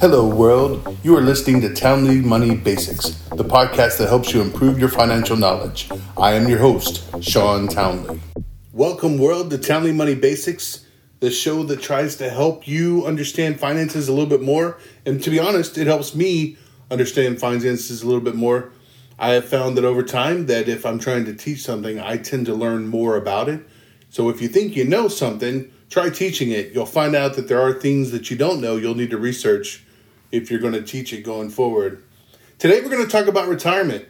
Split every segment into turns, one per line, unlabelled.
Hello, world. You are listening to Townley Money Basics, the podcast that helps you improve your financial knowledge. I am your host, Shawn Townley. Welcome, world, to Townley Money Basics, the show that tries to help you understand finances a little bit more. And to be honest, it helps me understand finances a little bit more. I have found that over time that if I'm trying to teach something, I tend to learn more about it. So if you think you know something, try teaching it. You'll find out that there are things that you don't know you'll need to research if you're going to teach it going forward. Today we're going to talk about retirement.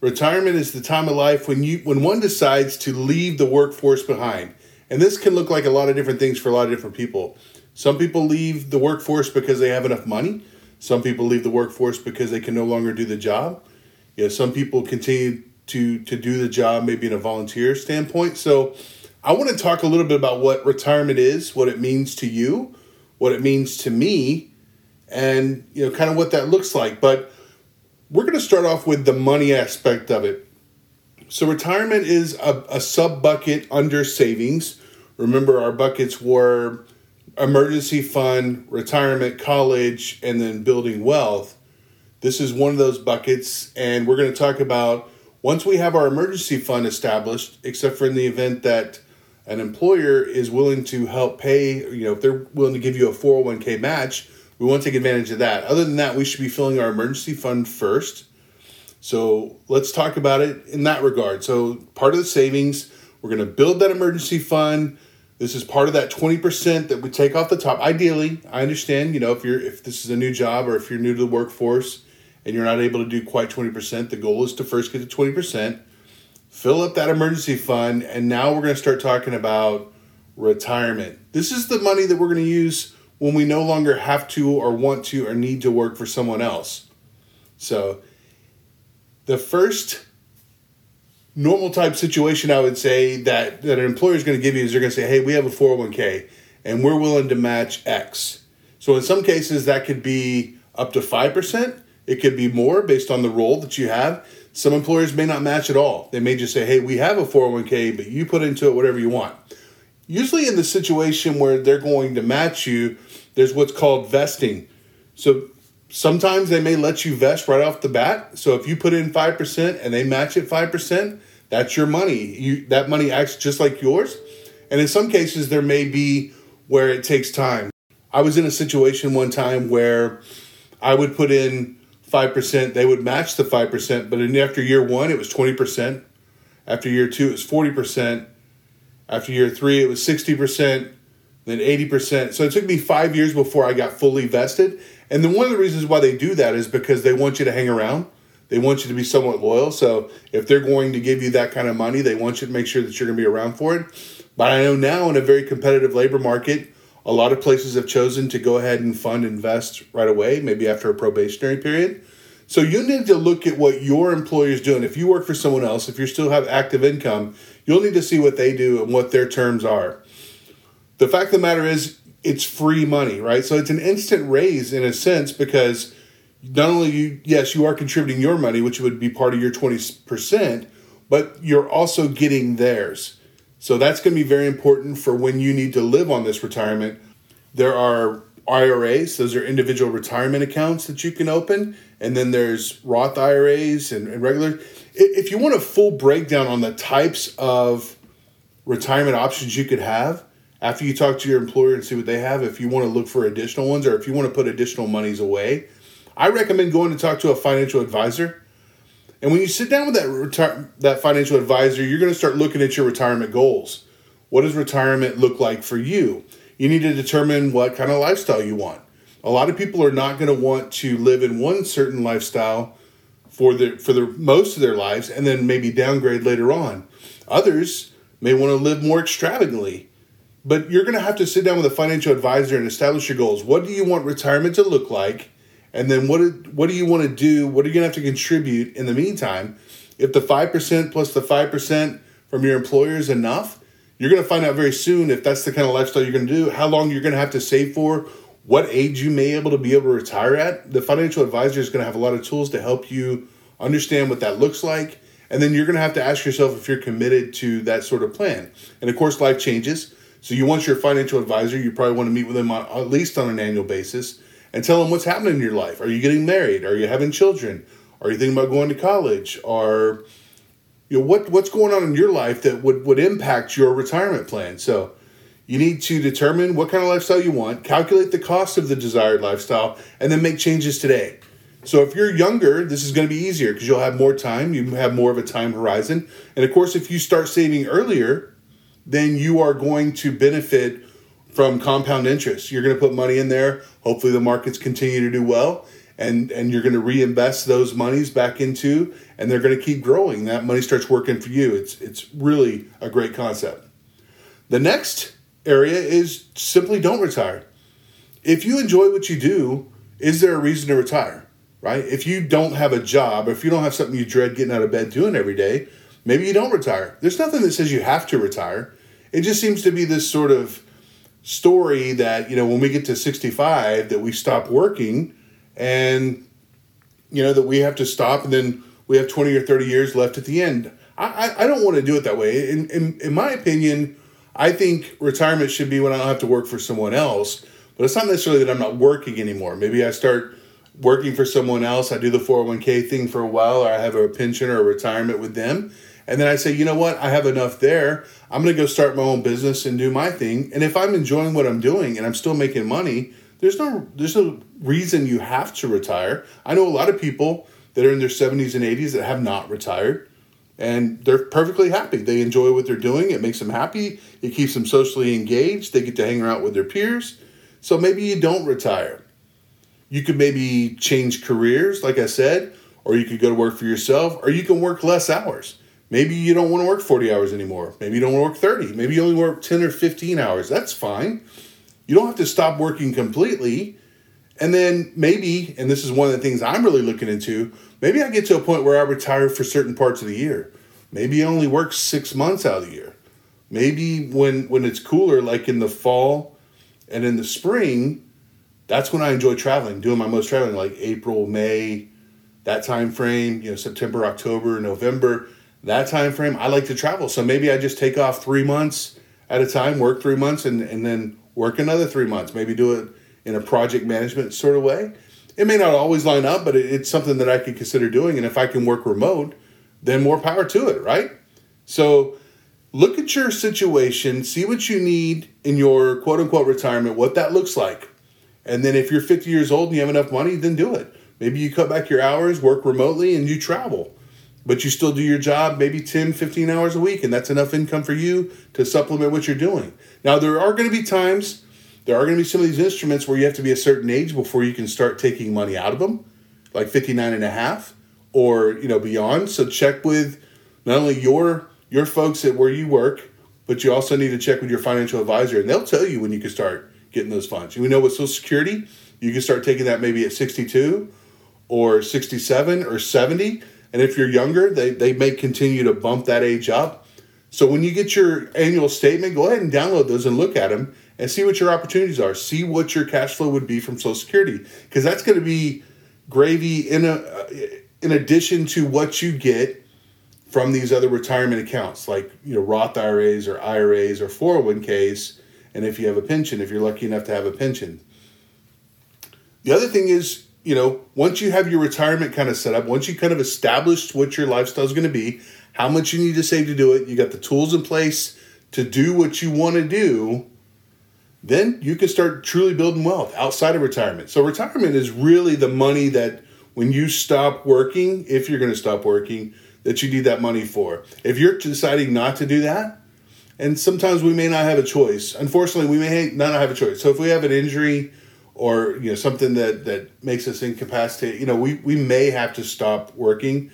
Retirement is the time of life when you when one decides to leave the workforce behind. And this can look like a lot of different things for a lot of different people. Some people leave the workforce because they have enough money. Some people leave the workforce because they can no longer do the job. You know, some people continue to to do the job maybe in a volunteer standpoint. So I want to talk a little bit about what retirement is, what it means to you, what it means to me, and you know, kind of what that looks like. But we're going to start off with the money aspect of it. So retirement is a, a sub bucket under savings. Remember, our buckets were emergency fund, retirement, college, and then building wealth. This is one of those buckets, and we're going to talk about once we have our emergency fund established, except for in the event that an employer is willing to help pay, you know, if they're willing to give you a 401k match, we want to take advantage of that. Other than that, we should be filling our emergency fund first. So let's talk about it in that regard. So, part of the savings, we're going to build that emergency fund. This is part of that 20% that we take off the top. Ideally, I understand, you know, if you're if this is a new job or if you're new to the workforce and you're not able to do quite 20%, the goal is to first get to 20% fill up that emergency fund, and now we're going to start talking about retirement. This is the money that we're going to use when we no longer have to or want to or need to work for someone else. So, the first normal type situation I would say that, that an employer is going to give you is they're going to say, hey, we have a 401k and we're willing to match X. So, in some cases, that could be up to 5%. It could be more based on the role that you have. Some employers may not match at all. They may just say, hey, we have a 401k, but you put into it whatever you want. Usually, in the situation where they're going to match you, there's what's called vesting. So sometimes they may let you vest right off the bat. So if you put in 5% and they match it 5%, that's your money. You that money acts just like yours. And in some cases there may be where it takes time. I was in a situation one time where I would put in 5%, they would match the 5%, but after year one, it was 20%. After year two, it was 40%. After year three, it was 60%, then 80%. So it took me five years before I got fully vested. And then one of the reasons why they do that is because they want you to hang around. They want you to be somewhat loyal. So if they're going to give you that kind of money, they want you to make sure that you're going to be around for it. But I know now in a very competitive labor market, a lot of places have chosen to go ahead and fund invest right away, maybe after a probationary period. So you need to look at what your employer is doing. If you work for someone else, if you still have active income, you'll need to see what they do and what their terms are. The fact of the matter is, it's free money, right? So it's an instant raise in a sense because not only you, yes, you are contributing your money, which would be part of your 20%, but you're also getting theirs. So that's going to be very important for when you need to live on this retirement. There are IRAs, those are individual retirement accounts that you can open, and then there's Roth IRAs and, and regular. If you want a full breakdown on the types of retirement options you could have after you talk to your employer and see what they have, if you want to look for additional ones or if you want to put additional monies away, I recommend going to talk to a financial advisor and when you sit down with that reti- that financial advisor, you're going to start looking at your retirement goals. What does retirement look like for you? You need to determine what kind of lifestyle you want. A lot of people are not going to want to live in one certain lifestyle for the for the most of their lives and then maybe downgrade later on. Others may want to live more extravagantly. But you're going to have to sit down with a financial advisor and establish your goals. What do you want retirement to look like? And then what what do you want to do? What are you going to have to contribute in the meantime? If the 5% plus the 5% from your employer is enough, you're going to find out very soon if that's the kind of lifestyle you're going to do, how long you're going to have to save for, what age you may able to be able to retire at. The financial advisor is going to have a lot of tools to help you understand what that looks like. And then you're going to have to ask yourself if you're committed to that sort of plan. And of course, life changes. So you want your financial advisor, you probably want to meet with them on, at least on an annual basis and tell them what's happening in your life. Are you getting married? Are you having children? Are you thinking about going to college? Are you know what what's going on in your life that would would impact your retirement plan? So you need to determine what kind of lifestyle you want, calculate the cost of the desired lifestyle, and then make changes today. So if you're younger, this is going to be easier because you'll have more time, you have more of a time horizon. And of course, if you start saving earlier, then you are going to benefit from compound interest. You're going to put money in there. Hopefully, the markets continue to do well, and and you're going to reinvest those monies back into, and they're going to keep growing. That money starts working for you. It's it's really a great concept. The next area is simply don't retire. If you enjoy what you do, is there a reason to retire? Right? If you don't have a job, if you don't have something you dread getting out of bed doing every day, maybe you don't retire. There's nothing that says you have to retire. It just seems to be this sort of story that, you know, when we get to 65 that we stop working and you know that we have to stop and then we have 20 or 30 years left at the end. I, I, I don't want to do it that way. In, in, in my opinion, I think retirement should be when I don't have to work for someone else. But it's not necessarily that I'm not working anymore. Maybe I start working for someone else. I do the 401k thing for a while, or I have a pension or a retirement with them. And then I say, you know what? I have enough there. I'm going to go start my own business and do my thing. And if I'm enjoying what I'm doing and I'm still making money, there's no there's no reason you have to retire. I know a lot of people that are in their 70s and 80s that have not retired and they're perfectly happy. They enjoy what they're doing. It makes them happy. It keeps them socially engaged. They get to hang out with their peers. So maybe you don't retire. You could maybe change careers, like I said, or you could go to work for yourself, or you can work less hours. Maybe you don't want to work 40 hours anymore. Maybe you don't want to work 30. Maybe you only work 10 or 15 hours. That's fine. You don't have to stop working completely. And then maybe, and this is one of the things I'm really looking into, maybe I get to a point where I retire for certain parts of the year. Maybe I only work six months out of the year. Maybe when when it's cooler, like in the fall and in the spring, that's when I enjoy traveling, doing my most traveling, like April, May, that time frame, you know, September, October, November, that time frame. I like to travel. So maybe I just take off three months at a time, work three months, and, and then work another three months. Maybe do it in a project management sort of way. It may not always line up, but it's something that I could consider doing. And if I can work remote, then more power to it, right? So look at your situation, see what you need in your quote unquote retirement, what that looks like. And then if you're 50 years old and you have enough money, then do it. Maybe you cut back your hours, work remotely, and you travel. But you still do your job maybe 10, 15 hours a week, and that's enough income for you to supplement what you're doing. Now, there are going to be times there are going to be some of these instruments where you have to be a certain age before you can start taking money out of them, like 59 and a half or, you know, beyond. So check with not only your your folks at where you work, but you also need to check with your financial advisor and they'll tell you when you can start getting those funds. You know with Social Security, you can start taking that maybe at 62 or 67 or 70. And if you're younger, they, they may continue to bump that age up. So when you get your annual statement, go ahead and download those and look at them and see what your opportunities are. See what your cash flow would be from Social Security because that's going to be gravy in a uh, in addition to what you get from these other retirement accounts like you know Roth IRAs or IRAs or 401ks and if you have a pension if you're lucky enough to have a pension. The other thing is, you know, once you have your retirement kind of set up, once you kind of established what your lifestyle is going to be, how much you need to save to do it, you got the tools in place to do what you want to do, then you can start truly building wealth outside of retirement. So, retirement is really the money that when you stop working, if you're going to stop working, that you need that money for. If you're deciding not to do that, and sometimes we may not have a choice. Unfortunately, we may not have a choice. So, if we have an injury or you know something that that makes us incapacitated, you know, we we may have to stop working.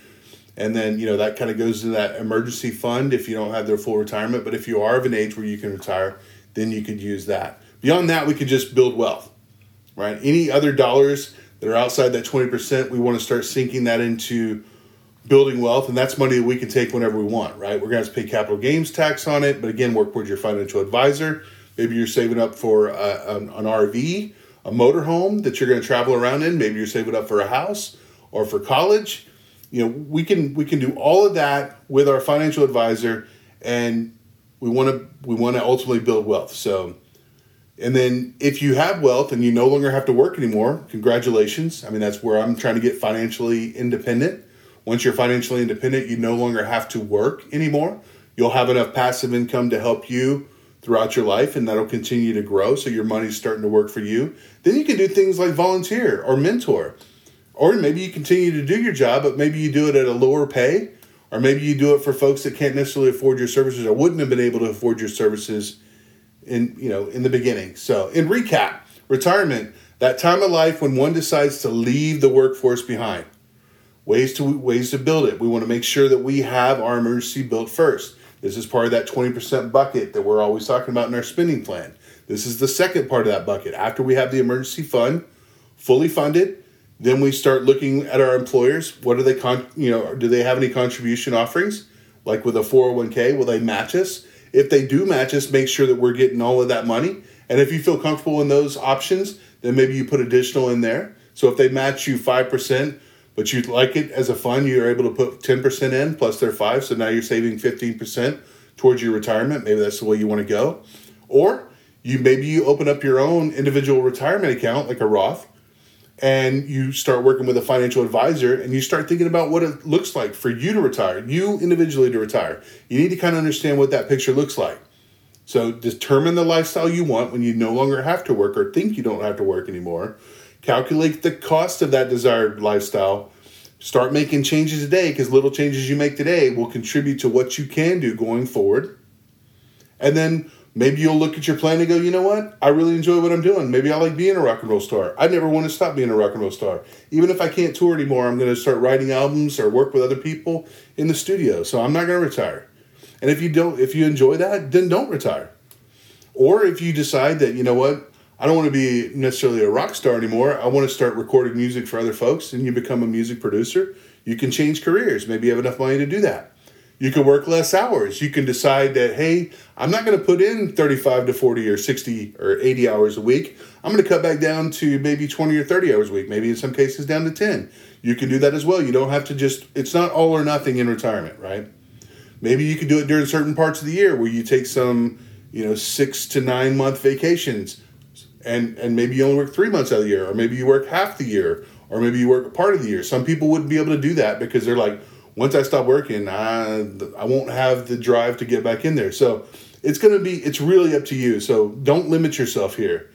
And then, you know, that kind of goes to that emergency fund if you don't have their full retirement. But if you are of an age where you can retire, then you could use that. Beyond that, we could just build wealth, right? Any other dollars that are outside that 20%, we want to start sinking that into building wealth. And that's money that we can take whenever we want, right? We're going to, to pay capital gains tax on it. But again, work with your financial advisor. Maybe you're saving up for a, an, an RV, a motorhome that you're going to travel around in. Maybe you're saving up for a house or for college. You know, we can we can do all of that with our financial advisor and we want to we want to ultimately build wealth. So, and then if you have wealth and you no longer have to work anymore, congratulations. I mean, that's where I'm trying to get financially independent. Once you're financially independent, you no longer have to work anymore. You'll have enough passive income to help you throughout your life, and that'll continue to grow. So your money's starting to work for you. Then you can do things like volunteer or mentor. Or maybe you continue to do your job, but maybe you do it at a lower pay, or maybe you do it for folks that can't necessarily afford your services or wouldn't have been able to afford your services in you know in the beginning. So in recap, retirement, that time of life when one decides to leave the workforce behind. Ways to ways to build it. We want to make sure that we have our emergency built first. This is part of that 20% bucket that we're always talking about in our spending plan. This is the second part of that bucket. After we have the emergency fund fully funded, then we start looking at our employers. What do they con- you know, do they have any contribution offerings? Like with a 401k, will they match us? If they do match us, make sure that we're getting all of that money. And if you feel comfortable in those options, then maybe you put additional in there. So if they match you 5%, but you like it as a fund, you're able to put 10% in plus their 5 so now you're saving 15% towards your retirement. Maybe that's the way you want to go. Or you maybe you open up your own individual retirement account like a Roth and you start working with a financial advisor and you start thinking about what it looks like for you to retire, you individually to retire. You need to kind of understand what that picture looks like. So determine the lifestyle you want when you no longer have to work or think you don't have to work anymore Calculate the cost of that desired lifestyle. Start making changes today because little changes you make today will contribute to what you can do going forward. And then maybe you'll look at your plan and go, you know what? I really enjoy what I'm doing. Maybe I like being a rock and roll star. I never want to stop being a rock and roll star. Even if I can't tour anymore, I'm going to start writing albums or work with other people in the studio. So I'm not going to retire. And if you don't, if you enjoy that, then don't retire. Or if you decide that, you know what, I don't want to be necessarily a rock star anymore. I want to start recording music for other folks, and you become a music producer. You can change careers. Maybe you have enough money to do that. You can work less hours. You can decide that, hey, I'm not going to put in 35 to 40 or 60 or 80 hours a week. I'm going to cut back down to maybe 20 or 30 hours a week, maybe in some cases down to 10. You can do that as well. You don't have to just, it's not all or nothing in retirement, right? Maybe you can do it during certain parts of the year where you take some, you know, six to nine month vacations and and maybe you only work three months out of the year, or maybe you work half the year, or maybe you work part of the year. Some people wouldn't be able to do that because they're like, once I stop working, I I won't have the drive to get back in there. So it's gonna be it's really up to you. So don't limit yourself here.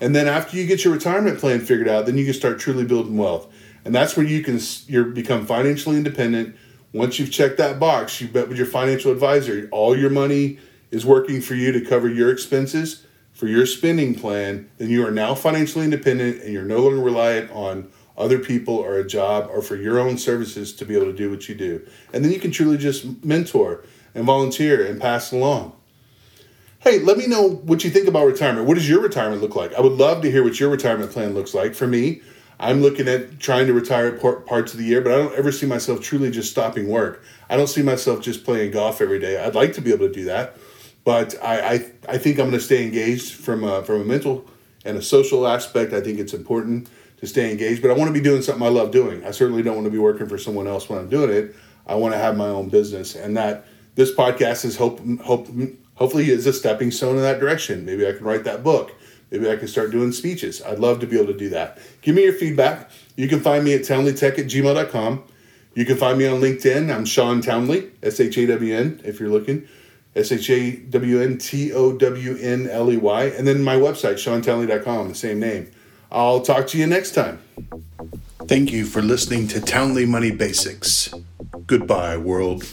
And then after you get your retirement plan figured out, then you can start truly building wealth. And that's where you can you become financially independent. Once you've checked that box, you bet with your financial advisor, all your money is working for you to cover your expenses for your spending plan, then you are now financially independent and you're no longer reliant on other people or a job or for your own services to be able to do what you do. And then you can truly just mentor and volunteer and pass along. Hey, let me know what you think about retirement. What does your retirement look like? I would love to hear what your retirement plan looks like. For me, I'm looking at trying to retire parts of the year, but I don't ever see myself truly just stopping work. I don't see myself just playing golf every day. I'd like to be able to do that but I, I, I think I'm going to stay engaged from a, from a mental and a social aspect. I think it's important to stay engaged, but I want to be doing something I love doing. I certainly don't want to be working for someone else when I'm doing it. I want to have my own business, and that this podcast is hope, hope hopefully is a stepping stone in that direction. Maybe I can write that book. Maybe I can start doing speeches. I'd love to be able to do that. Give me your feedback. You can find me at townleytech at gmail.com. You can find me on LinkedIn. I'm Shawn Townley, S H A W N, if you're looking. S H A W N T O W N L E Y. And then my website, ShawnTownley.com, the same name. I'll talk to you next time. Thank you for listening to Townley Money Basics. Goodbye, world.